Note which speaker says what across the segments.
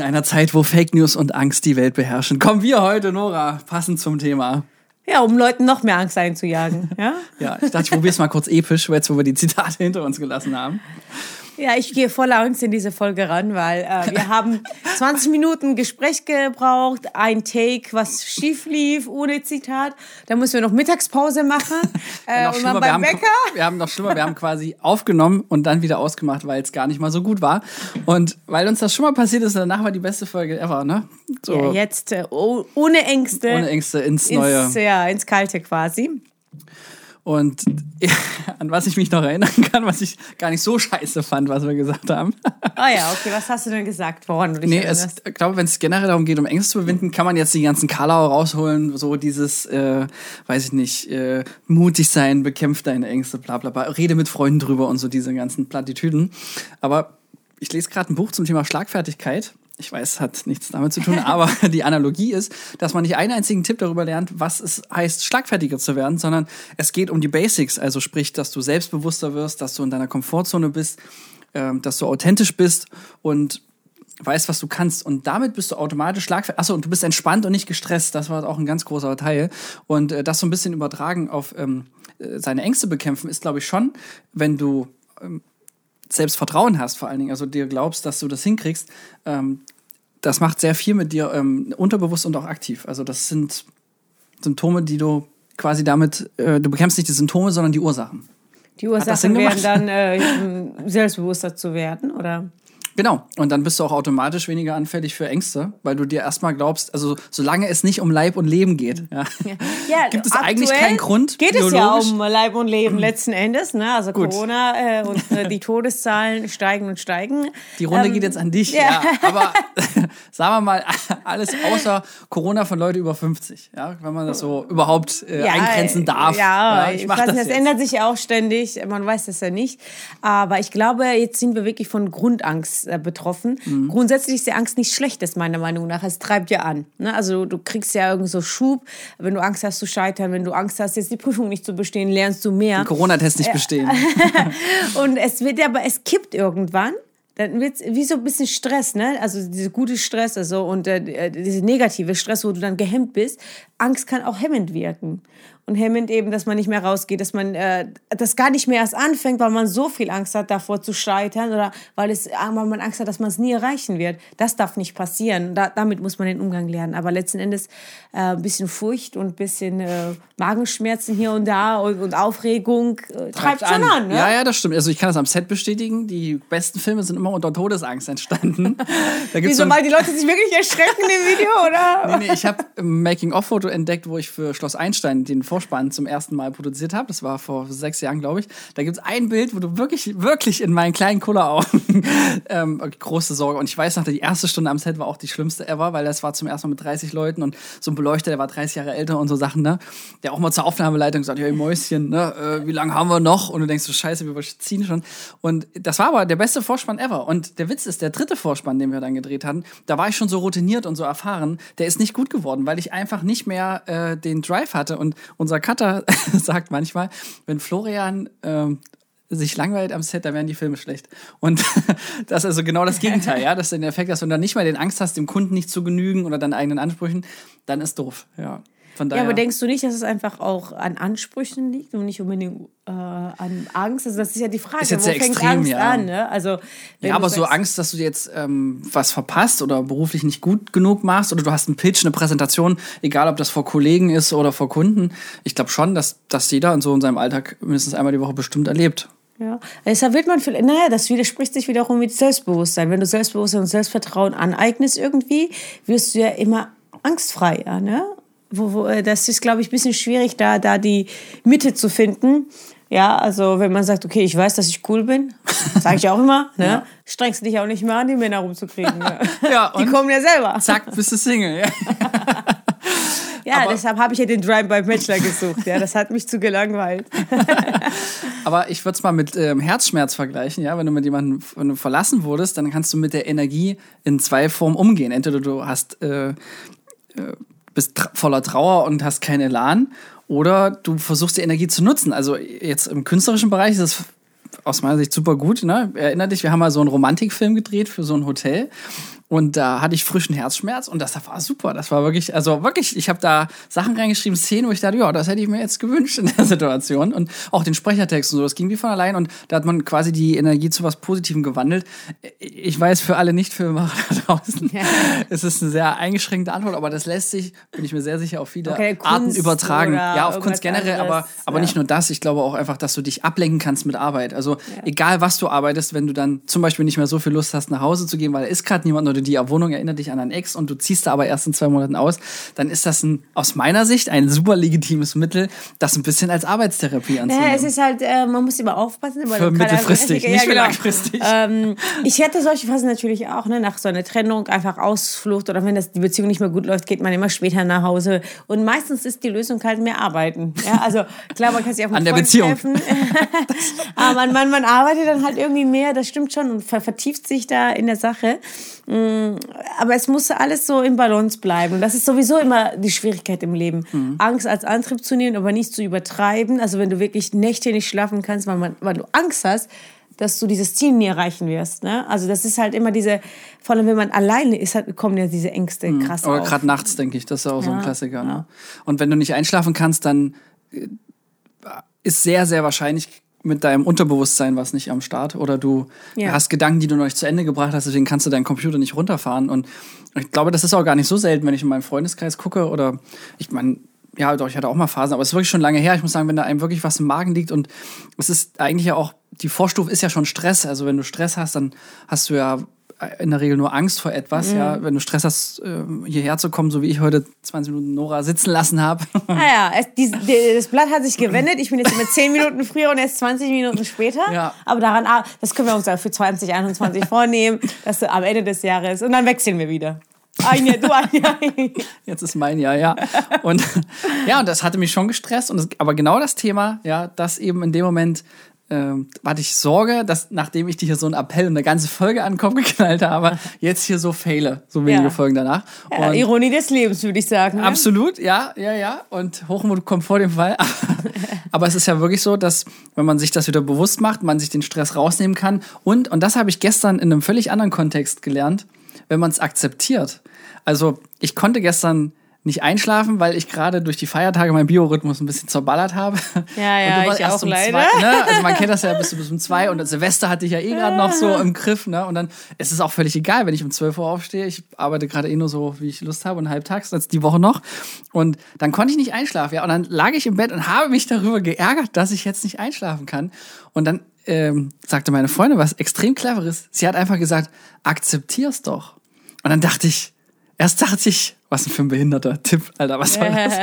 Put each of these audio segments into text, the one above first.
Speaker 1: In einer Zeit, wo Fake News und Angst die Welt beherrschen, kommen wir heute, Nora, passend zum Thema.
Speaker 2: Ja, um Leuten noch mehr Angst einzujagen. Ja,
Speaker 1: ja ich dachte, ich probiere es mal kurz episch, jetzt wo wir die Zitate hinter uns gelassen haben.
Speaker 2: Ja, ich gehe voller Angst in diese Folge ran, weil äh, wir haben 20 Minuten Gespräch gebraucht, ein Take, was schief lief, ohne Zitat. Da müssen wir noch Mittagspause machen.
Speaker 1: Äh, und dann beim wir haben, Bäcker. Wir haben noch schlimmer, wir haben quasi aufgenommen und dann wieder ausgemacht, weil es gar nicht mal so gut war. Und weil uns das schon mal passiert ist, danach war die beste Folge ever, ne?
Speaker 2: So. Ja, jetzt äh, ohne Ängste.
Speaker 1: Ohne Ängste ins Neue.
Speaker 2: Ins, ja, ins Kalte quasi.
Speaker 1: Und an was ich mich noch erinnern kann, was ich gar nicht so scheiße fand, was wir gesagt haben.
Speaker 2: Ah ja, okay, was hast du denn gesagt, woran du
Speaker 1: dich nee, es, ich glaube, wenn es generell darum geht, um Ängste zu überwinden, kann man jetzt die ganzen Kalauer rausholen, so dieses, äh, weiß ich nicht, äh, mutig sein, bekämpft deine Ängste, bla bla bla, rede mit Freunden drüber und so diese ganzen Plattitüden. Aber ich lese gerade ein Buch zum Thema Schlagfertigkeit ich weiß, hat nichts damit zu tun, aber die Analogie ist, dass man nicht einen einzigen Tipp darüber lernt, was es heißt, schlagfertiger zu werden, sondern es geht um die Basics, also sprich, dass du selbstbewusster wirst, dass du in deiner Komfortzone bist, ähm, dass du authentisch bist und weißt, was du kannst. Und damit bist du automatisch schlagfertig. Achso, und du bist entspannt und nicht gestresst. Das war auch ein ganz großer Teil. Und äh, das so ein bisschen übertragen auf ähm, äh, seine Ängste bekämpfen, ist, glaube ich, schon, wenn du ähm, Selbstvertrauen hast, vor allen Dingen, also dir glaubst, dass du das hinkriegst, ähm, das macht sehr viel mit dir, ähm, unterbewusst und auch aktiv. Also das sind Symptome, die du quasi damit, äh, du bekämpfst nicht die Symptome, sondern die Ursachen.
Speaker 2: Die Ursachen werden dann äh, selbstbewusster zu werden, oder?
Speaker 1: Genau. Und dann bist du auch automatisch weniger anfällig für Ängste, weil du dir erstmal glaubst, also solange es nicht um Leib und Leben geht, ja, ja, gibt es eigentlich keinen Grund.
Speaker 2: Geht es ja um Leib und Leben letzten Endes, ne? Also Gut. Corona äh, und äh, die Todeszahlen steigen und steigen.
Speaker 1: Die Runde ähm, geht jetzt an dich, ja. ja. Aber sagen wir mal, alles außer Corona von Leuten über 50, ja, wenn man das so überhaupt äh, eingrenzen darf.
Speaker 2: Ja, ich, ich weiß, das, das ändert sich ja auch ständig, man weiß das ja nicht. Aber ich glaube, jetzt sind wir wirklich von Grundangst betroffen. Mhm. Grundsätzlich ist die Angst nichts Schlechtes, meiner Meinung nach. Es treibt ja an. Ne? Also du kriegst ja irgendwie so Schub, wenn du Angst hast zu scheitern, wenn du Angst hast, jetzt die Prüfung nicht zu bestehen, lernst du mehr. Den
Speaker 1: Corona-Test nicht bestehen.
Speaker 2: und es wird aber, es kippt irgendwann dann wird es wie so ein bisschen Stress, ne? Also diese gute Stress, also und äh, diese negative Stress, wo du dann gehemmt bist. Angst kann auch hemmend wirken und hemmend eben, dass man nicht mehr rausgeht, dass man äh, das gar nicht mehr erst anfängt, weil man so viel Angst hat, davor zu scheitern oder weil, es, weil man Angst hat, dass man es nie erreichen wird. Das darf nicht passieren. Da, damit muss man den Umgang lernen. Aber letzten Endes äh, ein bisschen Furcht und ein bisschen äh, Magenschmerzen hier und da und, und Aufregung äh, treibt, schon an. ne?
Speaker 1: Ja, ja, das stimmt. Also ich kann das am Set bestätigen. Die besten Filme sind immer unter Todesangst entstanden.
Speaker 2: da gibt's Wieso, so weil die Leute sich wirklich erschrecken im Video, oder?
Speaker 1: nee, nee, ich habe ein Making-of-Foto entdeckt, wo ich für Schloss Einstein den Vor Vorspann zum ersten Mal produziert habe. Das war vor sechs Jahren, glaube ich. Da gibt es ein Bild, wo du wirklich, wirklich in meinen kleinen Kulleraugen ähm, große Sorge. Und ich weiß noch, die erste Stunde am Set war auch die schlimmste ever, weil das war zum ersten Mal mit 30 Leuten und so ein Beleuchter, der war 30 Jahre älter und so Sachen, ne? Der auch mal zur Aufnahmeleitung gesagt, ja, Mäuschen, ne? Äh, wie lange haben wir noch? Und du denkst so, scheiße, wir überziehen schon. Und das war aber der beste Vorspann ever. Und der Witz ist, der dritte Vorspann, den wir dann gedreht hatten, da war ich schon so routiniert und so erfahren, der ist nicht gut geworden, weil ich einfach nicht mehr äh, den Drive hatte. Und unser Cutter sagt manchmal, wenn Florian ähm, sich langweilt am Set, dann werden die Filme schlecht. Und das ist also genau das Gegenteil, ja. Das ist der Effekt, dass du dann nicht mal den Angst hast, dem Kunden nicht zu genügen oder deinen eigenen Ansprüchen, dann ist doof, ja.
Speaker 2: Von daher. Ja, aber denkst du nicht, dass es einfach auch an Ansprüchen liegt und nicht unbedingt äh, an Angst? Also das ist ja die Frage.
Speaker 1: Ist jetzt
Speaker 2: wo
Speaker 1: sehr fängt extrem,
Speaker 2: Angst
Speaker 1: ja.
Speaker 2: an? Ne? Also
Speaker 1: ja, aber so Angst, dass du jetzt ähm, was verpasst oder beruflich nicht gut genug machst oder du hast einen Pitch, eine Präsentation, egal ob das vor Kollegen ist oder vor Kunden. Ich glaube schon, dass das jeder in so in seinem Alltag mindestens einmal die Woche bestimmt erlebt.
Speaker 2: Ja, deshalb wird man, naja, das widerspricht sich wiederum mit Selbstbewusstsein. Wenn du Selbstbewusstsein und Selbstvertrauen aneignest irgendwie, wirst du ja immer angstfreier, ne? Wo, wo, äh, das ist, glaube ich, ein bisschen schwierig, da, da die Mitte zu finden. Ja, also wenn man sagt, okay, ich weiß, dass ich cool bin, sage ich auch immer, ne? Ja. strengst du dich auch nicht mehr an, die Männer rumzukriegen. Ne? ja, die kommen ja selber.
Speaker 1: Zack, bist du Single. Ja,
Speaker 2: ja aber, deshalb habe ich ja den Drive-by-Bachelor gesucht. Ja, das hat mich zu gelangweilt.
Speaker 1: aber ich würde es mal mit ähm, Herzschmerz vergleichen. Ja, wenn du mit jemandem wenn du verlassen wurdest, dann kannst du mit der Energie in zwei Formen umgehen. Entweder du hast äh, bist voller Trauer und hast keinen Elan oder du versuchst die Energie zu nutzen. Also jetzt im künstlerischen Bereich ist es aus meiner Sicht super gut. Ne? Erinner dich, wir haben mal so einen Romantikfilm gedreht für so ein Hotel Und da hatte ich frischen Herzschmerz und das war super. Das war wirklich, also wirklich, ich habe da Sachen reingeschrieben, Szenen, wo ich dachte, ja, das hätte ich mir jetzt gewünscht in der Situation. Und auch den Sprechertext und so, das ging wie von allein. Und da hat man quasi die Energie zu was Positivem gewandelt. Ich weiß für alle Nicht-Filmemacher da draußen, ja. es ist eine sehr eingeschränkte Antwort, aber das lässt sich, bin ich mir sehr sicher, auf viele okay, Arten übertragen. Ja, auf Kunst generell, anderes, aber, aber ja. nicht nur das. Ich glaube auch einfach, dass du dich ablenken kannst mit Arbeit. Also ja. egal, was du arbeitest, wenn du dann zum Beispiel nicht mehr so viel Lust hast, nach Hause zu gehen, weil da ist gerade niemand oder die Wohnung erinnert dich an deinen Ex und du ziehst da aber erst in zwei Monaten aus, dann ist das ein, aus meiner Sicht ein super legitimes Mittel, das ein bisschen als Arbeitstherapie anzunehmen.
Speaker 2: Ja, es ist halt, äh, man muss immer aufpassen.
Speaker 1: Für mittelfristig, nicht ja, genau. langfristig.
Speaker 2: Ähm, ich hätte solche Phasen natürlich auch, ne, nach so einer Trennung, einfach Ausflucht oder wenn das, die Beziehung nicht mehr gut läuft, geht man immer später nach Hause. Und meistens ist die Lösung halt mehr arbeiten. Ja, also klar, man kann sich auch
Speaker 1: an der Beziehung.
Speaker 2: aber man, man, man arbeitet dann halt irgendwie mehr, das stimmt schon und vertieft sich da in der Sache. Mm, aber es muss alles so im Balance bleiben. Das ist sowieso immer die Schwierigkeit im Leben. Mhm. Angst als Antrieb zu nehmen, aber nicht zu übertreiben. Also wenn du wirklich Nächte nicht schlafen kannst, weil, man, weil du Angst hast, dass du dieses Ziel nie erreichen wirst. Ne? Also das ist halt immer diese, vor allem wenn man alleine ist, halt, kommen ja diese Ängste mhm. krass
Speaker 1: Aber gerade nachts, denke ich, das ist auch ja, so ein Klassiker. Ne? Und wenn du nicht einschlafen kannst, dann äh, ist sehr, sehr wahrscheinlich mit deinem Unterbewusstsein was nicht am Start oder du ja. hast Gedanken, die du noch nicht zu Ende gebracht hast, deswegen kannst du deinen Computer nicht runterfahren. Und ich glaube, das ist auch gar nicht so selten, wenn ich in meinem Freundeskreis gucke oder ich meine, ja, doch, ich hatte auch mal Phasen, aber es ist wirklich schon lange her. Ich muss sagen, wenn da einem wirklich was im Magen liegt und es ist eigentlich ja auch, die Vorstufe ist ja schon Stress. Also wenn du Stress hast, dann hast du ja in der Regel nur Angst vor etwas, mhm. ja. Wenn du Stress hast, ähm, hierher zu kommen, so wie ich heute 20 Minuten Nora sitzen lassen habe.
Speaker 2: Naja, die, das Blatt hat sich gewendet. Ich bin jetzt immer 10 Minuten früher und erst 20 Minuten später.
Speaker 1: Ja.
Speaker 2: Aber daran, ah, das können wir uns für 2021 vornehmen, dass am Ende des Jahres und dann wechseln wir wieder. Ein Jahr, du ein Jahr.
Speaker 1: Jetzt ist mein Jahr, ja. Und ja, und das hatte mich schon gestresst. Und das, aber genau das Thema, ja, das eben in dem Moment ähm, hatte ich Sorge, dass nachdem ich dir hier so einen Appell und eine ganze Folge an den Kopf geknallt habe, jetzt hier so fehle, so wenige ja. Folgen danach.
Speaker 2: Ja, Ironie des Lebens, würde ich sagen.
Speaker 1: Ne? Absolut, ja, ja, ja. Und Hochmut kommt vor dem Fall. Aber es ist ja wirklich so, dass, wenn man sich das wieder bewusst macht, man sich den Stress rausnehmen kann. Und, und das habe ich gestern in einem völlig anderen Kontext gelernt, wenn man es akzeptiert. Also, ich konnte gestern nicht einschlafen, weil ich gerade durch die Feiertage meinen Biorhythmus ein bisschen zerballert habe.
Speaker 2: Ja, ja, ich auch um leider.
Speaker 1: Zwei, ne? Also man kennt das ja bis, bis um zwei und Silvester hatte ich ja eh gerade noch so im Griff. Ne? Und dann ist es auch völlig egal, wenn ich um 12 Uhr aufstehe. Ich arbeite gerade eh nur so, wie ich Lust habe und halbtags, als die Woche noch. Und dann konnte ich nicht einschlafen. Ja? Und dann lag ich im Bett und habe mich darüber geärgert, dass ich jetzt nicht einschlafen kann. Und dann ähm, sagte meine Freundin was extrem cleveres. Sie hat einfach gesagt, akzeptier's doch. Und dann dachte ich, erst dachte ich, was denn für ein behinderter Tipp, Alter, was soll das?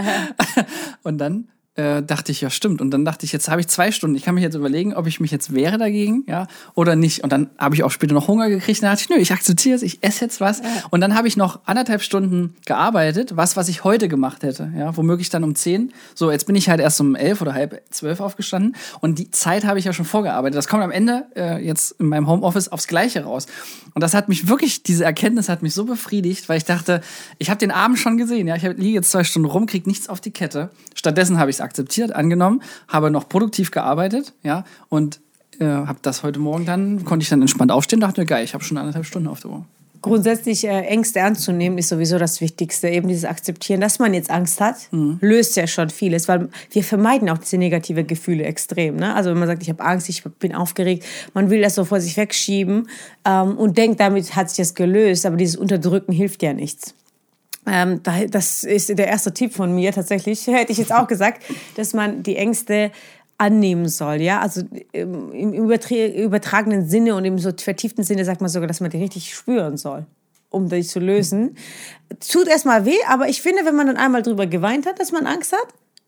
Speaker 1: und dann äh, dachte ich, ja, stimmt. Und dann dachte ich, jetzt habe ich zwei Stunden. Ich kann mich jetzt überlegen, ob ich mich jetzt wehre dagegen, ja, oder nicht. Und dann habe ich auch später noch Hunger gekriegt. Dann dachte ich, nö, ich akzeptiere es, ich esse jetzt was. Und dann habe ich noch anderthalb Stunden gearbeitet, was, was ich heute gemacht hätte, ja, womöglich dann um zehn. So, jetzt bin ich halt erst um elf oder halb zwölf aufgestanden. Und die Zeit habe ich ja schon vorgearbeitet. Das kommt am Ende äh, jetzt in meinem Homeoffice aufs Gleiche raus. Und das hat mich wirklich, diese Erkenntnis hat mich so befriedigt, weil ich dachte, ich habe den Abend schon gesehen, ja, ich liege jetzt zwei Stunden rum, krieg nichts auf die Kette. Stattdessen habe ich es akzeptiert, angenommen, habe noch produktiv gearbeitet, ja, und äh, habe das heute Morgen dann, konnte ich dann entspannt aufstehen, dachte mir, geil, ich habe schon anderthalb Stunden auf der Uhr.
Speaker 2: Grundsätzlich äh, Ängste ernst zu nehmen, ist sowieso das Wichtigste. Eben dieses Akzeptieren, dass man jetzt Angst hat, mhm. löst ja schon vieles, weil wir vermeiden auch diese negative Gefühle extrem. Ne? Also wenn man sagt, ich habe Angst, ich bin aufgeregt, man will das so vor sich wegschieben ähm, und denkt, damit hat sich das gelöst, aber dieses Unterdrücken hilft ja nichts. Ähm, das ist der erste Tipp von mir tatsächlich, hätte ich jetzt auch gesagt, dass man die Ängste annehmen soll, ja, also ähm, im übertragenen Sinne und im so vertieften Sinne sagt man sogar, dass man die richtig spüren soll, um die zu lösen. Tut erstmal weh, aber ich finde, wenn man dann einmal drüber geweint hat, dass man Angst hat,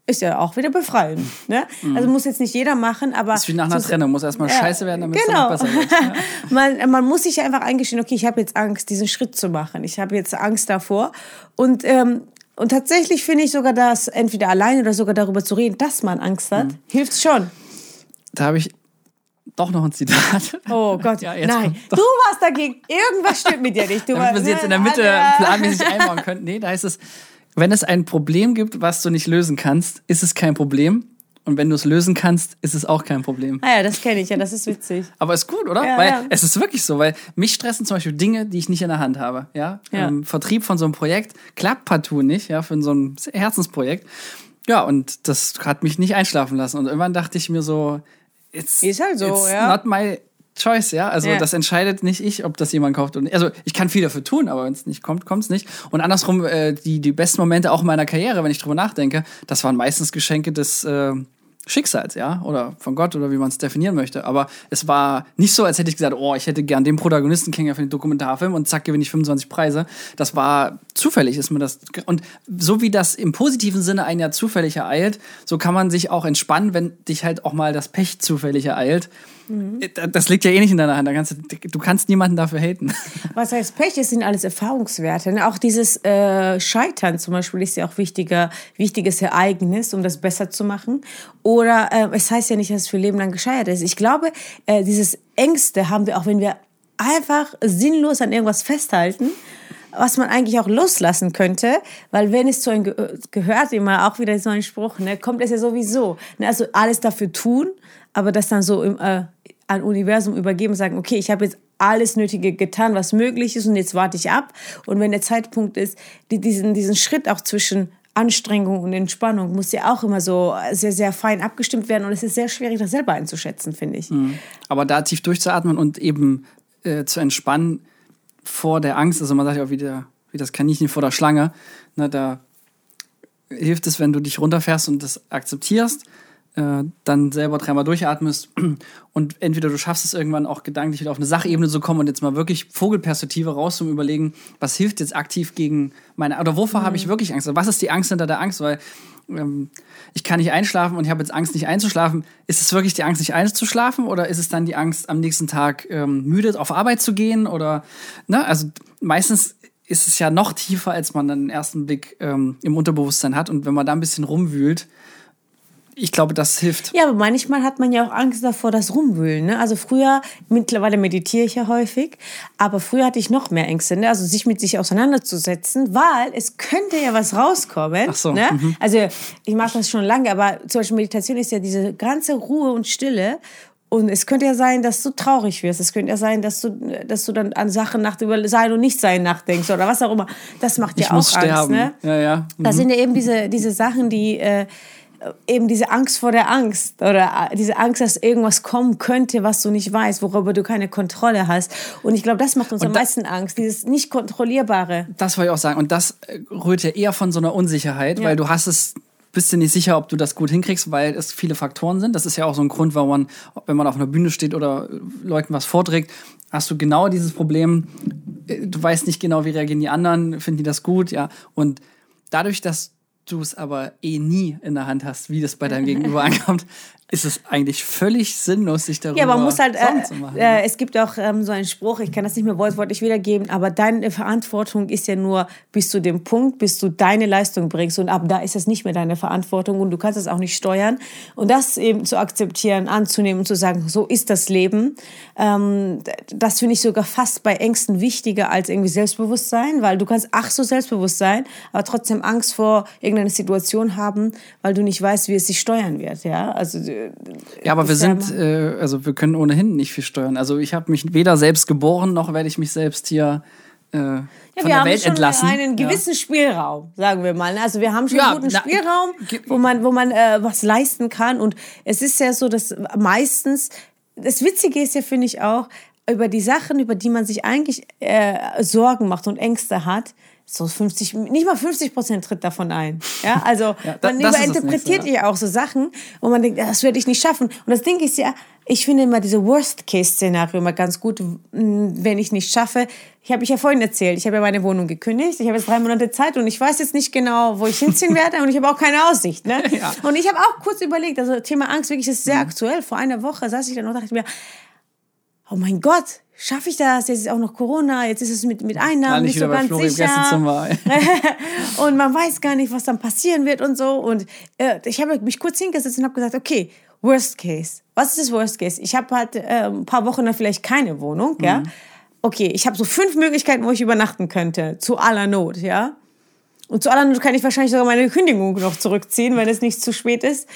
Speaker 2: ist ja auch wieder befreiend. Ne? Mhm. Also muss jetzt nicht jeder machen, aber.
Speaker 1: Das ist wie nach einer Trennung, muss erstmal ja, scheiße werden, damit
Speaker 2: genau.
Speaker 1: es dann besser wird.
Speaker 2: Ja. man, man muss sich einfach eingestehen, okay, ich habe jetzt Angst, diesen Schritt zu machen. Ich habe jetzt Angst davor. Und, ähm, und tatsächlich finde ich sogar, dass entweder alleine oder sogar darüber zu reden, dass man Angst hat, mhm. hilft schon.
Speaker 1: Da habe ich doch noch ein Zitat.
Speaker 2: Oh Gott, ja, nein. Du warst dagegen. Irgendwas stimmt mit dir nicht. Du
Speaker 1: Damit wir sie jetzt in der Mitte planmäßig einbauen können. Nee, da heißt es, wenn es ein Problem gibt, was du nicht lösen kannst, ist es kein Problem. Und wenn du es lösen kannst, ist es auch kein Problem.
Speaker 2: Ah ja, das kenne ich ja, das ist witzig.
Speaker 1: Aber ist gut, oder?
Speaker 2: Ja,
Speaker 1: weil
Speaker 2: ja.
Speaker 1: es ist wirklich so, weil mich stressen zum Beispiel Dinge, die ich nicht in der Hand habe. Ja?
Speaker 2: Ja.
Speaker 1: Ähm, Vertrieb von so einem Projekt klappt partout nicht, ja, für so ein Herzensprojekt. Ja, und das hat mich nicht einschlafen lassen. Und irgendwann dachte ich mir so, it's,
Speaker 2: Ist halt so,
Speaker 1: it's
Speaker 2: ja.
Speaker 1: not my choice, ja. Also
Speaker 2: Ja.
Speaker 1: das entscheidet nicht ich, ob das jemand kauft oder nicht. Also ich kann viel dafür tun, aber wenn es nicht kommt, kommt es nicht. Und andersrum, äh, die, die besten Momente auch meiner Karriere, wenn ich drüber nachdenke, das waren meistens Geschenke des äh, Schicksals, ja, oder von Gott oder wie man es definieren möchte. Aber es war nicht so, als hätte ich gesagt, oh, ich hätte gern den Protagonisten kennengelernt für den Dokumentarfilm und zack, gewinne ich 25 Preise. Das war zufällig, ist mir das. Und so wie das im positiven Sinne ein Jahr zufällig ereilt, so kann man sich auch entspannen, wenn dich halt auch mal das Pech zufällig ereilt. Das liegt ja eh nicht in deiner Hand. Kannst du, du kannst niemanden dafür haten.
Speaker 2: Was heißt Pech? Das sind alles Erfahrungswerte. Ne? Auch dieses äh, Scheitern zum Beispiel ist ja auch wichtiger, wichtiges Ereignis, um das besser zu machen. Oder äh, es heißt ja nicht, dass es für Leben lang gescheitert ist. Ich glaube, äh, dieses Ängste haben wir auch, wenn wir einfach sinnlos an irgendwas festhalten, was man eigentlich auch loslassen könnte, weil wenn es zu einem ge gehört, immer auch wieder so ein Spruch, ne, kommt es ja sowieso. Ne, also alles dafür tun, aber das dann so im, äh, an Universum übergeben und sagen, okay, ich habe jetzt alles Nötige getan, was möglich ist und jetzt warte ich ab. Und wenn der Zeitpunkt ist, die, diesen, diesen Schritt auch zwischen Anstrengung und Entspannung muss ja auch immer so sehr, sehr fein abgestimmt werden und es ist sehr schwierig, das selber einzuschätzen, finde ich.
Speaker 1: Aber da tief durchzuatmen und eben äh, zu entspannen vor der Angst, also man sagt ja auch wieder, wie das Kaninchen vor der Schlange, ne, da hilft es, wenn du dich runterfährst und das akzeptierst, äh, dann selber dreimal durchatmest und entweder du schaffst es irgendwann auch gedanklich wieder auf eine Sachebene zu kommen und jetzt mal wirklich Vogelperspektive raus zum Überlegen, was hilft jetzt aktiv gegen meine, oder wovor habe ich wirklich Angst? Was ist die Angst hinter der Angst? Weil ähm, ich kann nicht einschlafen und ich habe jetzt Angst, nicht einzuschlafen. Ist es wirklich die Angst, nicht einzuschlafen oder ist es dann die Angst, am nächsten Tag ähm, müde auf Arbeit zu gehen? Oder, ne, also meistens ist es ja noch tiefer, als man dann den ersten Blick ähm, im Unterbewusstsein hat. Und wenn man da ein bisschen rumwühlt, ich glaube, das hilft.
Speaker 2: Ja, aber manchmal hat man ja auch Angst davor, das Rumwühlen. Ne? Also früher, mittlerweile meditiere ich ja häufig, aber früher hatte ich noch mehr Ängste. Ne? Also sich mit sich auseinanderzusetzen, weil es könnte ja was rauskommen.
Speaker 1: Ach so,
Speaker 2: Ne?
Speaker 1: mhm.
Speaker 2: Also ich mache das schon lange, aber zum Beispiel Meditation ist ja diese ganze Ruhe und Stille. Und es könnte ja sein, dass du traurig wirst. Es könnte ja sein, dass du, dass du dann an Sachen nach über Sein und Nichtsein nachdenkst oder was auch immer. Das macht ja
Speaker 1: Ich
Speaker 2: auch
Speaker 1: muss
Speaker 2: Angst.
Speaker 1: sterben.
Speaker 2: Ne?
Speaker 1: Ja, ja.
Speaker 2: Das sind ja eben diese, diese Sachen, die äh, eben diese Angst vor der Angst oder äh, diese Angst, dass irgendwas kommen könnte, was du nicht weißt, worüber du keine Kontrolle hast. Und ich glaube, das macht uns am
Speaker 1: da-
Speaker 2: meisten Angst, dieses nicht kontrollierbare.
Speaker 1: Das wollte ich auch sagen. Und das äh, rührt ja eher von so einer Unsicherheit,
Speaker 2: Ja.
Speaker 1: weil du hast es, bist dir nicht sicher, ob du das gut hinkriegst, weil es viele Faktoren sind. Das ist ja auch so ein Grund, warum man, wenn man auf einer Bühne steht oder äh, Leuten was vorträgt, hast du genau dieses Problem. Du weißt nicht genau, wie reagieren die anderen, finden die das gut, ja. Und dadurch, dass du es aber eh nie in der Hand hast, wie das bei deinem Gegenüber ankommt, ist es eigentlich völlig sinnlos, sich darüber
Speaker 2: Ja, man muss halt,
Speaker 1: Sorgen
Speaker 2: äh,
Speaker 1: zu machen.
Speaker 2: äh, es gibt auch ähm, so einen Spruch, ich kann das nicht mehr wortwörtlich wiedergeben, aber deine Verantwortung ist ja nur bis zu dem Punkt, bis du deine Leistung bringst und ab da ist es nicht mehr deine Verantwortung und du kannst es auch nicht steuern und das eben zu akzeptieren, anzunehmen und zu sagen, so ist das Leben, ähm, das finde ich sogar fast bei Ängsten wichtiger als irgendwie Selbstbewusstsein, weil du kannst ach so selbstbewusst sein, aber trotzdem Angst vor irgendeiner Situation haben, weil du nicht weißt, wie es sich steuern wird, ja, also äh,
Speaker 1: Ja, aber wir
Speaker 2: ja
Speaker 1: sind, äh, also wir können ohnehin nicht viel steuern. Also ich habe mich weder selbst geboren, noch werde ich mich selbst hier äh, von
Speaker 2: Ja, wir
Speaker 1: der
Speaker 2: haben
Speaker 1: Welt entlassen.
Speaker 2: einen gewissen Spielraum, sagen wir mal. Also wir haben schon
Speaker 1: Ja,
Speaker 2: einen guten
Speaker 1: na,
Speaker 2: Spielraum, wo man, wo man äh, was leisten kann. Und es ist ja so, dass meistens, das Witzige ist ja, finde ich auch, über die Sachen, über die man sich eigentlich äh, Sorgen macht und Ängste hat, so 50, nicht mal 50 Prozent tritt davon ein. Ja, also
Speaker 1: Ja, da-
Speaker 2: man überinterpretiert ja auch so Sachen und man denkt, das werde ich nicht schaffen. Und das Ding ist ja, ich finde immer diese Worst-Case-Szenario immer ganz gut, wenn ich nicht schaffe. Ich habe ich ja vorhin erzählt, ich habe ja meine Wohnung gekündigt, ich habe jetzt drei Monate Zeit und ich weiß jetzt nicht genau, wo ich hinziehen werde und ich habe auch keine Aussicht. Ne?
Speaker 1: Ja.
Speaker 2: Und ich habe auch kurz überlegt, also Thema Angst wirklich ist sehr aktuell. Vor einer Woche saß ich dann und dachte mir, oh mein Gott, schaffe ich das? Jetzt ist auch noch Corona, jetzt ist es mit, mit Einnahmen
Speaker 1: nicht
Speaker 2: nicht so ganz
Speaker 1: Flori
Speaker 2: sicher. Und man weiß gar nicht, was dann passieren wird und so. Und äh, ich habe mich kurz hingesetzt und habe gesagt, okay, Worst Case. Was ist das Worst Case? Ich habe halt äh, ein paar Wochen dann vielleicht keine Wohnung, ja. Okay, ich habe so fünf Möglichkeiten, wo ich übernachten könnte, zu aller Not, ja. Und zu aller Not kann ich wahrscheinlich sogar meine Kündigung noch zurückziehen, wenn es nicht zu spät ist.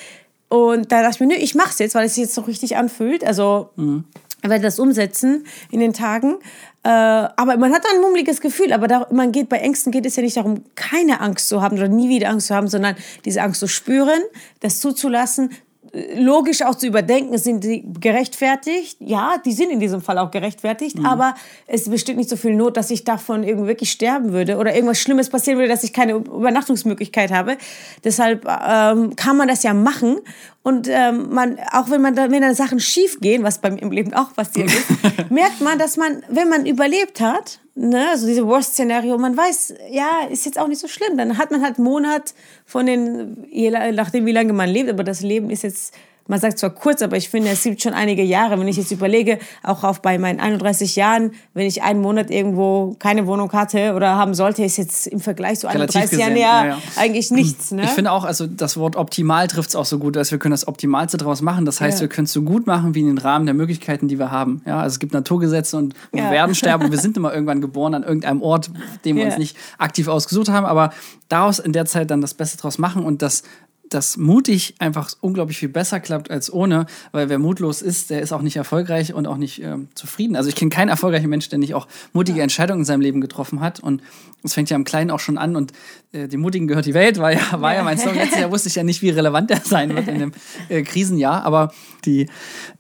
Speaker 2: Und da dachte ich mir, nö, ich mach's jetzt, weil es sich jetzt so richtig anfühlt. Also
Speaker 1: Mhm.
Speaker 2: Werde das umsetzen in den Tagen. Äh, aber man hat ein mummeliges Gefühl. Aber da, man geht bei Ängsten geht es ja nicht darum, keine Angst zu haben oder nie wieder Angst zu haben, sondern diese Angst zu spüren, das zuzulassen, äh, logisch auch zu überdenken, sind die gerechtfertigt? Ja, die sind in diesem Fall auch gerechtfertigt,
Speaker 1: Mhm.
Speaker 2: aber es besteht nicht so viel Not, dass ich davon irgendwie wirklich sterben würde oder irgendwas Schlimmes passieren würde, dass ich keine Übernachtungsmöglichkeit habe. Deshalb ähm, kann man das ja machen und ähm, man, auch wenn man da, wenn da Sachen schief gehen, was bei mir im Leben auch passiert ist, merkt man, dass man, wenn man überlebt hat, ne, also diese Worst-Szenario, man weiß, ja, ist jetzt auch nicht so schlimm. Dann hat man halt einen Monat von den, je nachdem wie lange man lebt, aber das Leben ist jetzt man sagt zwar kurz, aber ich finde, es gibt schon einige Jahre. Wenn ich jetzt überlege, auch auf bei meinen 31 Jahren, wenn ich einen Monat irgendwo keine Wohnung hatte oder haben sollte, ist jetzt im Vergleich zu
Speaker 1: Relativ
Speaker 2: 31 Jahren ja,
Speaker 1: ja, ja.
Speaker 2: eigentlich nichts. Ne?
Speaker 1: Ich finde auch, also das Wort optimal trifft es auch so gut, dass wir können das Optimalste daraus machen. Das heißt,
Speaker 2: Ja.
Speaker 1: wir können es so gut machen wie in den Rahmen der Möglichkeiten, die wir haben. Ja, also es gibt Naturgesetze und wir werden sterben und wir sind immer irgendwann geboren an irgendeinem Ort, den wir uns nicht aktiv ausgesucht haben, aber daraus in der Zeit dann das Beste draus machen und das das mutig einfach unglaublich viel besser klappt als ohne, weil wer mutlos ist, der ist auch nicht erfolgreich und auch nicht ähm, zufrieden. Also ich kenne keinen erfolgreichen Menschen, der nicht auch mutige Entscheidungen in seinem Leben getroffen hat und es fängt ja im Kleinen auch schon an und äh, die Mutigen gehört die Welt, war ja, war ja. mein Song. Letztes Jahr wusste ich ja nicht, wie relevant der sein wird in dem äh, Krisenjahr, aber die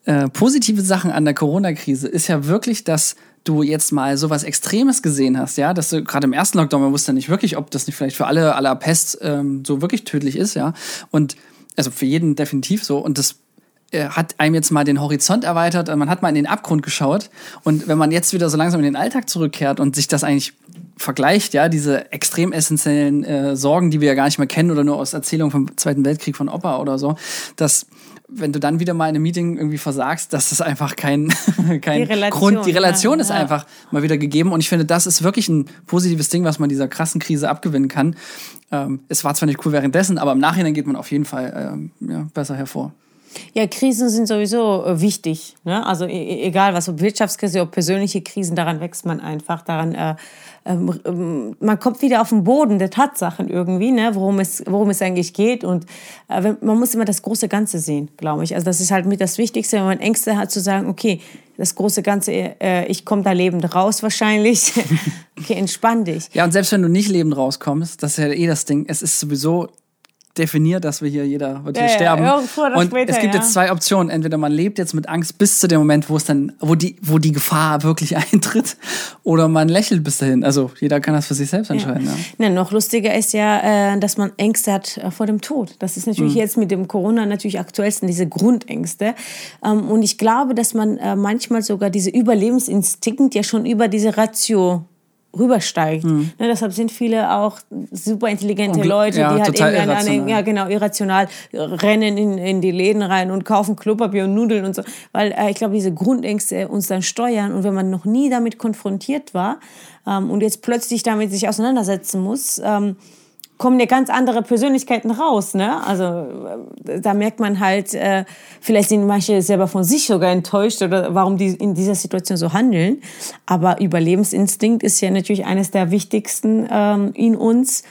Speaker 1: äh, positive Sachen an der Corona-Krise ist ja wirklich, dass du jetzt mal sowas Extremes gesehen hast, ja, dass du gerade im ersten Lockdown, man wusste nicht wirklich, ob das nicht vielleicht für alle aller Pest ähm, so wirklich tödlich ist, ja, und also für jeden definitiv so. Und das äh, hat einem jetzt mal den Horizont erweitert, und man hat mal in den Abgrund geschaut. Und wenn man jetzt wieder so langsam in den Alltag zurückkehrt und sich das eigentlich vergleicht, ja, diese extrem essentiellen äh, Sorgen, die wir ja gar nicht mehr kennen oder nur aus Erzählungen vom Zweiten Weltkrieg von Opa oder so, dass wenn du dann wieder mal in einem Meeting irgendwie versagst, dass das einfach kein, kein
Speaker 2: Die
Speaker 1: Grund, die Relation
Speaker 2: ja,
Speaker 1: ist
Speaker 2: ja.
Speaker 1: einfach mal wieder gegeben. Und ich finde, das ist wirklich ein positives Ding, was man dieser krassen Krise abgewinnen kann. Ähm, es war zwar nicht cool währenddessen, aber im Nachhinein geht man auf jeden Fall ähm, ja, besser hervor.
Speaker 2: Ja, Krisen sind sowieso äh, wichtig. Ne? Also e e- egal was, ob Wirtschaftskrise, ob persönliche Krisen, daran wächst man einfach. Daran, äh, ähm, ähm, man kommt wieder auf den Boden der Tatsachen irgendwie, ne? worum, es, worum es eigentlich geht. Und äh, man muss immer das große Ganze sehen, glaube ich. Also das ist halt mit das Wichtigste, wenn man Ängste hat, zu sagen, okay, das große Ganze, äh, ich komme da lebend raus wahrscheinlich. okay, entspann dich.
Speaker 1: Ja, und selbst wenn du nicht lebend rauskommst, das ist ja eh das Ding, es ist sowieso definiert, dass wir hier, jeder wird hier
Speaker 2: Ja, ja,
Speaker 1: sterben.
Speaker 2: oder
Speaker 1: und
Speaker 2: später,
Speaker 1: es gibt
Speaker 2: ja.
Speaker 1: jetzt zwei Optionen. Entweder man lebt jetzt mit Angst bis zu dem Moment, wo es dann, wo die, wo die Gefahr wirklich eintritt, oder man lächelt bis dahin. Also jeder kann das für sich selbst entscheiden. Ja.
Speaker 2: Na, noch lustiger ist ja, äh, dass man Ängste hat äh, vor dem Tod. Das ist natürlich jetzt mit dem Corona natürlich aktuellsten, diese Grundängste. Ähm, und ich glaube, dass man äh, manchmal sogar diese Überlebensinstinkt ja schon über diese Ratio rübersteigt. Ne, deshalb sind viele auch super intelligente
Speaker 1: Ungl-
Speaker 2: Leute,
Speaker 1: ja,
Speaker 2: die halt irgendwie
Speaker 1: irrational.
Speaker 2: ja genau irrational rennen in, in die Läden rein und kaufen Klopapier und Nudeln und so, weil äh, ich glaube diese Grundängste uns dann steuern und wenn man noch nie damit konfrontiert war ähm, und jetzt plötzlich damit sich auseinandersetzen muss, ähm, kommen ja ganz andere Persönlichkeiten raus, ne? Also äh, da merkt man halt, äh, vielleicht sind manche selber von sich sogar enttäuscht oder warum die in dieser Situation so handeln. Aber Überlebensinstinkt ist ja natürlich eines der wichtigsten ähm, in uns,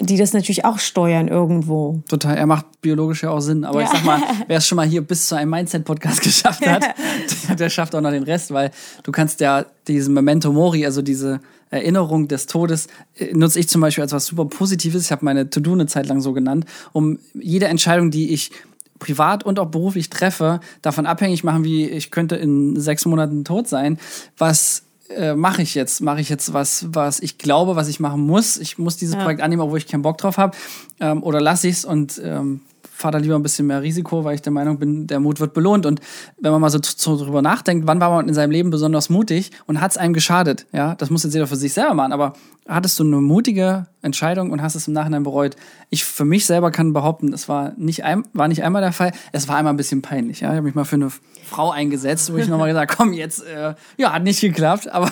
Speaker 2: die das natürlich auch steuern irgendwo.
Speaker 1: Total, er macht biologisch ja auch Sinn. Aber ich
Speaker 2: Ja.
Speaker 1: sag mal, wer es schon mal hier bis zu einem Mindset-Podcast geschafft hat, der, der schafft auch noch den Rest, weil du kannst ja diesen Memento Mori, also diese Erinnerung des Todes, äh, nutze ich zum Beispiel als was super Positives. Ich habe meine To-Do eine Zeit lang so genannt, um jede Entscheidung, die ich privat und auch beruflich treffe, davon abhängig machen, wie ich könnte in sechs Monaten tot sein. Was äh, mache ich jetzt? Mache ich jetzt was, was ich glaube, was ich machen muss? Ich muss dieses Projekt annehmen, obwohl ich keinen Bock drauf habe. Ähm, oder lasse ich es und ähm, fahre da lieber ein bisschen mehr Risiko, weil ich der Meinung bin, der Mut wird belohnt. Und wenn man mal so, so drüber nachdenkt, wann war man in seinem Leben besonders mutig und hat es einem geschadet? Ja, das muss jetzt jeder für sich selber machen. Aber hattest du eine mutige Entscheidung und hast es im Nachhinein bereut? Ich für mich selber kann behaupten, es war nicht, ein, war nicht einmal der Fall. Es war einmal ein bisschen peinlich. Ja? Ich habe mich mal für eine Frau eingesetzt, wo ich nochmal gesagt komm, jetzt, äh, ja, hat nicht geklappt. Aber,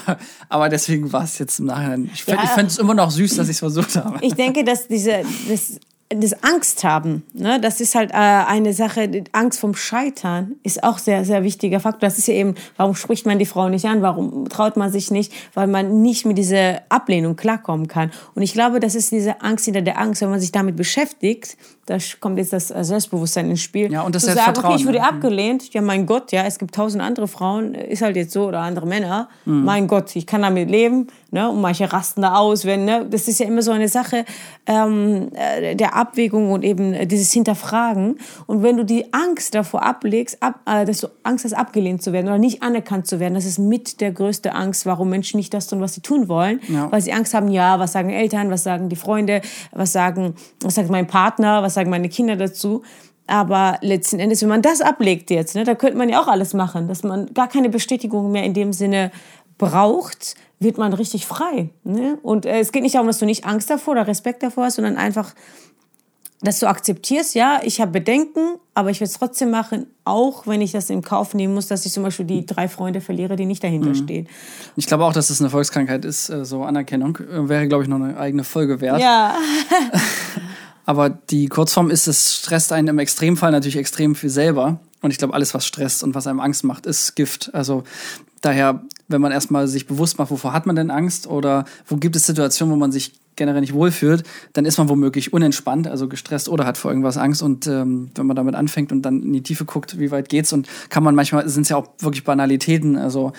Speaker 1: aber deswegen war es jetzt im Nachhinein. Ich,
Speaker 2: Ja.
Speaker 1: fände es immer noch süß, dass ich es versucht habe.
Speaker 2: Ich denke, dass diese das, das Angst haben, ne, das ist halt äh, eine Sache. die Angst vom Scheitern ist auch sehr sehr wichtiger Faktor. Das ist ja eben, warum spricht man die Frau nicht an? Warum traut man sich nicht? Weil man nicht mit dieser Ablehnung klarkommen kann. Und ich glaube, das ist diese Angst hinter der Angst, wenn man sich damit beschäftigt da kommt jetzt das Selbstbewusstsein ins Spiel.
Speaker 1: Ja, und das
Speaker 2: Zu sagen, okay,
Speaker 1: Selbstvertrauen,
Speaker 2: ich wurde
Speaker 1: ne?
Speaker 2: abgelehnt. Ja, mein Gott, ja, es gibt tausend andere Frauen, ist halt jetzt so, oder andere Männer.
Speaker 1: Mhm.
Speaker 2: Mein Gott, ich kann damit leben. Ne? Und manche rasten da aus, wenn, ne? Das ist ja immer so eine Sache ähm, äh, der Abwägung und eben äh, dieses Hinterfragen. Und wenn du die Angst davor ablegst, ab, äh, dass du Angst hast, abgelehnt zu werden oder nicht anerkannt zu werden, das ist mit der größte Angst, warum Menschen nicht das tun, was sie tun wollen.
Speaker 1: Ja.
Speaker 2: Weil sie Angst haben, ja, was sagen Eltern, was sagen die Freunde, was sagen, was sagt mein Partner, was sagen meine Kinder dazu. Aber letzten Endes, wenn man das ablegt jetzt, ne, da könnte man ja auch alles machen, dass man gar keine Bestätigung mehr in dem Sinne braucht, wird man richtig frei. Ne? Und äh, es geht nicht darum, dass du nicht Angst davor oder Respekt davor hast, sondern einfach, dass du akzeptierst, ja, ich habe Bedenken, aber ich will es trotzdem machen, auch wenn ich das in Kauf nehmen muss, dass ich zum Beispiel die drei Freunde verliere, die nicht dahinter stehen.
Speaker 1: Ich glaube auch, dass es eine Volkskrankheit ist, äh, so Anerkennung. Äh, Wäre, glaube ich, noch eine eigene Folge wert.
Speaker 2: Ja,
Speaker 1: Aber die Kurzform ist, es stresst einen im Extremfall natürlich extrem viel selber. Und ich glaube, alles, was stresst und was einem Angst macht, ist Gift. Also daher, wenn man erstmal sich bewusst macht, wovor hat man denn Angst oder wo gibt es Situationen, wo man sich generell nicht wohlfühlt, dann ist man womöglich unentspannt, also gestresst oder hat vor irgendwas Angst. Und ähm, wenn man damit anfängt und dann in die Tiefe guckt, wie weit geht's und kann man manchmal, sind es ja auch wirklich Banalitäten. Also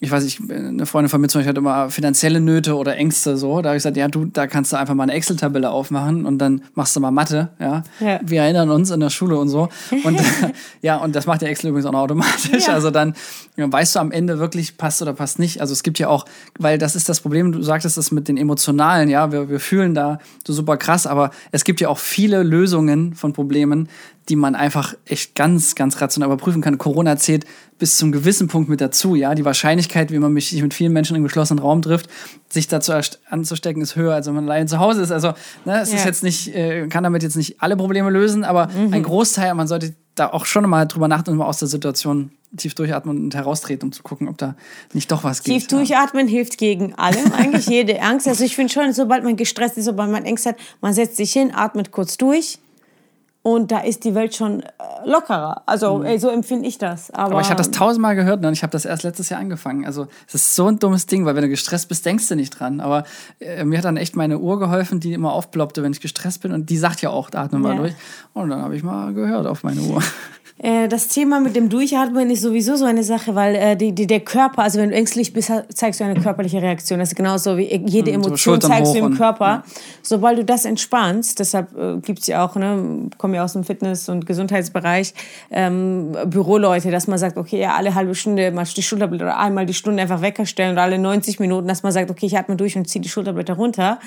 Speaker 1: ich weiß nicht, eine Freundin von mir zum Beispiel hat immer finanzielle Nöte oder Ängste so. Da habe ich gesagt, ja, du, da kannst du einfach mal eine Excel-Tabelle aufmachen und dann machst du mal Mathe, ja.
Speaker 2: Ja.
Speaker 1: Wir erinnern uns in der Schule und so. Und ja, und das macht der Excel übrigens auch noch automatisch.
Speaker 2: Ja.
Speaker 1: Also dann ja, weißt du am Ende wirklich, passt oder passt nicht. Also es gibt ja auch, weil das ist das Problem, du sagtest das mit den Emotionalen, ja, wir, wir fühlen da so super krass, aber es gibt ja auch viele Lösungen von Problemen, die man einfach echt ganz, ganz rational überprüfen kann. Corona zählt bis zum gewissen Punkt mit dazu, ja. Die Wahrscheinlichkeit, wie man mich- sich mit vielen Menschen im geschlossenen Raum trifft, sich dazu anzustecken, ist höher, als wenn man allein zu Hause ist. Also, ne, es ist
Speaker 2: Ja.
Speaker 1: jetzt nicht, äh, kann damit jetzt nicht alle Probleme lösen, aber ein Großteil, man sollte da auch schon mal drüber nachdenken mal aus der Situation tief durchatmen und heraustreten, um zu gucken, ob da nicht doch was geht.
Speaker 2: Tief durchatmen hilft gegen allem, eigentlich jede Angst. Also ich finde schon, sobald man gestresst ist, sobald man Angst hat, man setzt sich hin, atmet kurz durch und da ist die Welt schon äh, lockerer. Also ey, so empfinde ich das. Aber,
Speaker 1: Mhm. Aber ich habe das tausendmal gehört ne, und ich habe das erst letztes Jahr angefangen. Also es ist so ein dummes Ding, weil wenn du gestresst bist, denkst du nicht dran. Aber äh, mir hat dann echt meine Uhr geholfen, die immer aufploppte, wenn ich gestresst bin. Und die sagt ja auch, atme mal
Speaker 2: Ja.
Speaker 1: durch. Und dann habe ich mal gehört auf meine Uhr.
Speaker 2: Äh, das Thema mit dem Durchatmen ist sowieso so eine Sache, weil äh, die, die, der Körper, also wenn du ängstlich bist, zeigst du eine körperliche Reaktion. Das ist genauso wie jede Emotion
Speaker 1: Schultern
Speaker 2: zeigst du im Körper. Sobald du das entspannst, deshalb äh, gibt's ja auch, ne, kommen ja aus dem Fitness- und Gesundheitsbereich, ähm, Büroleute, dass man sagt, okay, ja, alle halbe Stunde mal die Schulterblätter oder einmal die Stunde einfach Wecker stellen oder alle 90 Minuten, dass man sagt, okay, ich atme durch und ziehe die Schulterblätter runter.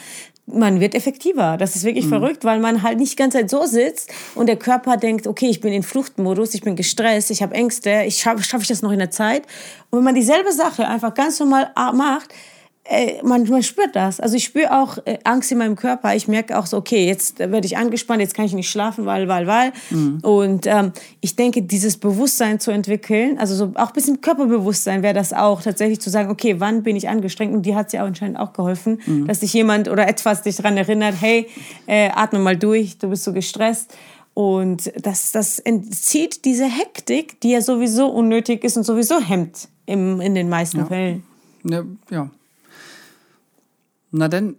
Speaker 2: Man wird effektiver. Das ist wirklich verrückt, weil man halt nicht die ganze Zeit so sitzt und der Körper denkt, okay, ich bin in Fluchtmodus, ich bin gestresst, ich habe Ängste, ich schaffe schaff ich das noch in der Zeit. Und wenn man dieselbe Sache einfach ganz normal a- macht, äh, man, man spürt das. Also ich spüre auch äh, Angst in meinem Körper. Ich merke auch so, okay, jetzt werde ich angespannt, jetzt kann ich nicht schlafen, weil, weil, weil. Und ähm, ich denke, dieses Bewusstsein zu entwickeln, also so auch ein bisschen Körperbewusstsein wäre das auch, tatsächlich zu sagen, okay, wann bin ich angestrengt? Und die hat ja auch anscheinend auch geholfen, dass dich jemand oder etwas dich daran erinnert, hey, äh, atme mal durch, du bist so gestresst. Und das, das entzieht diese Hektik, die ja sowieso unnötig ist und sowieso hemmt im, in den meisten Fällen.
Speaker 1: Ja, ja. Na denn,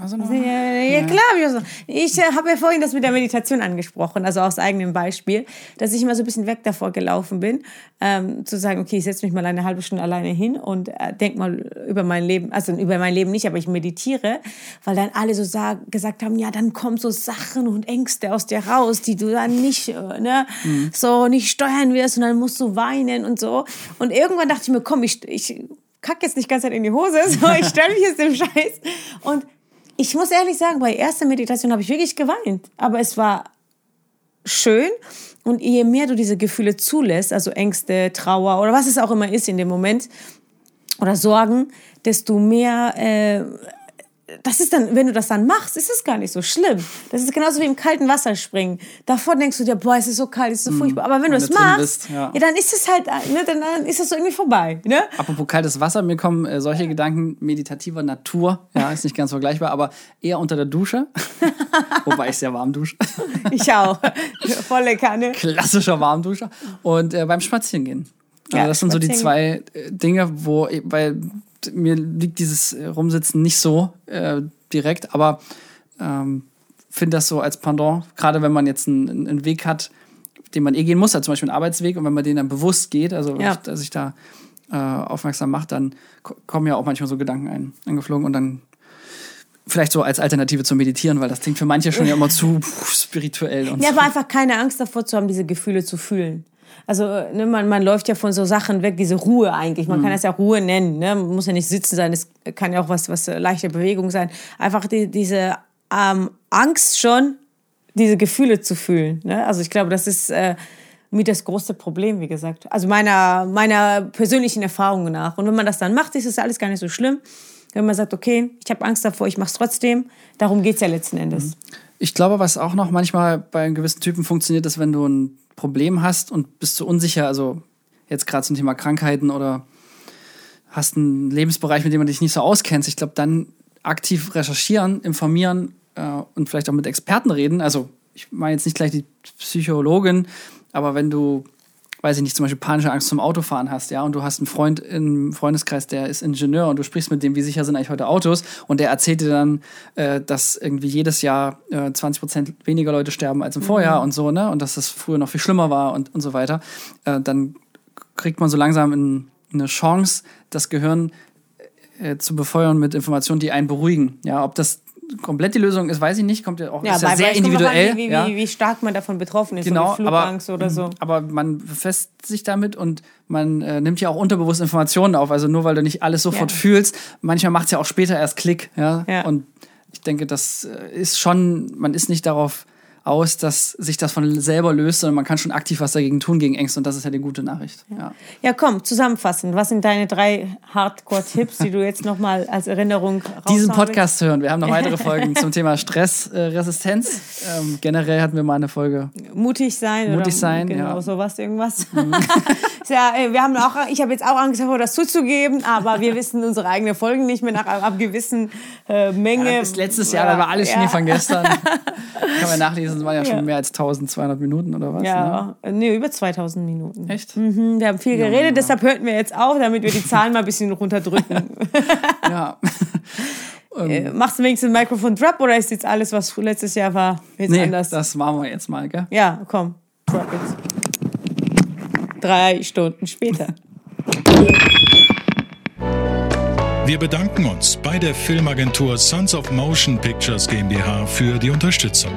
Speaker 1: also
Speaker 2: Ja, ja, klar. hab Ich, ich äh, habe ja vorhin das mit der Meditation angesprochen, also aus eigenem Beispiel, dass ich immer so ein bisschen weg davor gelaufen bin, ähm, zu sagen, okay, ich setze mich mal eine halbe Stunde alleine hin und äh, denk mal über mein Leben, also über mein Leben nicht, aber ich meditiere, weil dann alle so sag, gesagt haben, ja, dann kommen so Sachen und Ängste aus dir raus, die du dann nicht, äh, ne, so nicht steuern wirst und dann musst du weinen und so. Und irgendwann dachte ich mir, komm, ich, ich kack jetzt nicht Zeit in die Hose, so, ich stelle mich jetzt dem Scheiß. Und ich muss ehrlich sagen, bei der ersten Meditation habe ich wirklich geweint. Aber es war schön. Und je mehr du diese Gefühle zulässt, also Ängste, Trauer oder was es auch immer ist in dem Moment, oder Sorgen, desto mehr, äh, das ist dann, wenn du das dann machst, ist es gar nicht so schlimm. Das ist genauso wie im kalten Wasser springen. Davor denkst du dir, boah, es ist so kalt, es ist so furchtbar. Aber wenn du
Speaker 1: Wenn
Speaker 2: es
Speaker 1: du drin
Speaker 2: machst,
Speaker 1: bist, ja.
Speaker 2: ja. dann ist es halt, ne, dann, dann ist es so irgendwie vorbei. Ne?
Speaker 1: Apropos kaltes Wasser, mir kommen äh, solche Gedanken meditativer Natur. Ja, ist nicht ganz vergleichbar, aber eher unter der Dusche. Wobei ich sehr warm dusche.
Speaker 2: Ich auch. Volle Kanne.
Speaker 1: Klassischer Warmduscher. Und äh, beim Spazierengehen. Also
Speaker 2: Ja,
Speaker 1: das sind so die zwei äh, Dinge, wo, weil mir liegt dieses äh, Rumsitzen nicht so äh, direkt, aber ähm, finde das so als Pendant, gerade wenn man jetzt einen, einen Weg hat, den man eh gehen muss, also zum Beispiel einen Arbeitsweg, und wenn man den dann bewusst geht, also
Speaker 2: Ja.
Speaker 1: dass ich da äh, aufmerksam macht, dann ko- kommen ja auch manchmal so Gedanken ein, angeflogen und dann vielleicht so als Alternative zum Meditieren, weil das klingt für manche schon ja immer zu pff, spirituell und
Speaker 2: Ja, aber einfach keine Angst davor zu haben, diese Gefühle zu fühlen. Also ne, man, man läuft ja von so Sachen weg, diese Ruhe eigentlich. Man kann das ja Ruhe nennen. Ne? Man muss ja nicht sitzen sein, es kann ja auch was, was äh, leichte Bewegung sein. Einfach die, diese ähm, Angst schon, diese Gefühle zu fühlen. Ne? Also ich glaube, das ist äh, mit das große Problem, wie gesagt. Also meiner, meiner persönlichen Erfahrung nach. Und wenn man das dann macht, ist es alles gar nicht so schlimm. Wenn man sagt, okay, ich habe Angst davor, ich mache es trotzdem. Darum geht es ja letzten Endes.
Speaker 1: Ich glaube, was auch noch manchmal bei gewissen Typen funktioniert, ist, wenn du ein Problem hast und bist du unsicher, also jetzt gerade zum Thema Krankheiten oder hast einen Lebensbereich, mit dem du dich nicht so auskennst, ich glaube, dann aktiv recherchieren, informieren äh, und vielleicht auch mit Experten reden. Also ich meine jetzt nicht gleich die Psychologin, aber wenn du, weiß ich nicht, zum Beispiel panische Angst zum Autofahren hast, ja, und du hast einen Freund im Freundeskreis, der ist Ingenieur und du sprichst mit dem, wie sicher sind eigentlich heute Autos? Und der erzählt dir dann, äh, dass irgendwie jedes Jahr äh, 20 Prozent weniger Leute sterben als im Vorjahr und so, ne, und dass das früher noch viel schlimmer war und, und so weiter, äh, dann kriegt man so langsam in, eine Chance, das Gehirn äh, zu befeuern mit Informationen, die einen beruhigen. Ja, ob das komplett die Lösung ist, weiß ich nicht. Kommt ja auch ist ja sehr
Speaker 2: drauf an,
Speaker 1: individuell.
Speaker 2: Wie,
Speaker 1: ja.
Speaker 2: wie, wie stark man davon betroffen ist.
Speaker 1: Genau,
Speaker 2: so mit
Speaker 1: aber,
Speaker 2: Flugangst oder so.
Speaker 1: aber man befasst sich damit und man äh, nimmt ja auch unterbewusst Informationen auf. Also nur weil du nicht alles sofort
Speaker 2: Ja.
Speaker 1: fühlst, manchmal macht es ja auch später erst Klick. Ja?
Speaker 2: Ja.
Speaker 1: Und ich denke, das äh, ist schon, man ist nicht darauf aus, dass sich das von selber löst, sondern man kann schon aktiv was dagegen tun gegen Ängste und das ist ja die gute Nachricht. Ja.
Speaker 2: Ja, komm, zusammenfassen. Was sind deine drei Hardcore-Tipps, die du jetzt nochmal als Erinnerung
Speaker 1: diesen Podcast hören. Wir haben noch weitere Folgen zum Thema Stressresistenz. ähm, generell hatten wir mal eine Folge.
Speaker 2: Mutig sein.
Speaker 1: Mutig
Speaker 2: oder,
Speaker 1: sein,
Speaker 2: Genau,
Speaker 1: ja. Mhm.
Speaker 2: sowas, irgendwas. ja, ey, wir haben auch, ich habe jetzt auch Angst davor, das zuzugeben, aber wir wissen unsere eigenen Folgen nicht mehr nach einer gewissen äh, Menge.
Speaker 1: Ja, bis letztes Jahr, da war alles Schnee
Speaker 2: ja.
Speaker 1: von gestern. Kann man nachlesen, es waren ja schon
Speaker 2: Ja.
Speaker 1: mehr als 1200 Minuten oder was. Ne?
Speaker 2: Ja, nee, über 2000 Minuten.
Speaker 1: Echt?
Speaker 2: Mhm, Wir haben viel geredet, deshalb hörten wir jetzt auf, damit wir die Zahlen mal ein bisschen runterdrücken.
Speaker 1: Ja.
Speaker 2: Äh, Machst du wenigstens ein Mikrofon Drop oder ist jetzt alles, was letztes Jahr war, jetzt
Speaker 1: nee,
Speaker 2: anders?
Speaker 1: das machen wir jetzt mal, gell?
Speaker 2: Ja, komm, drop it. Drei Stunden später.
Speaker 3: Wir bedanken uns bei der Filmagentur Sons of Motion Pictures GmbH für die Unterstützung.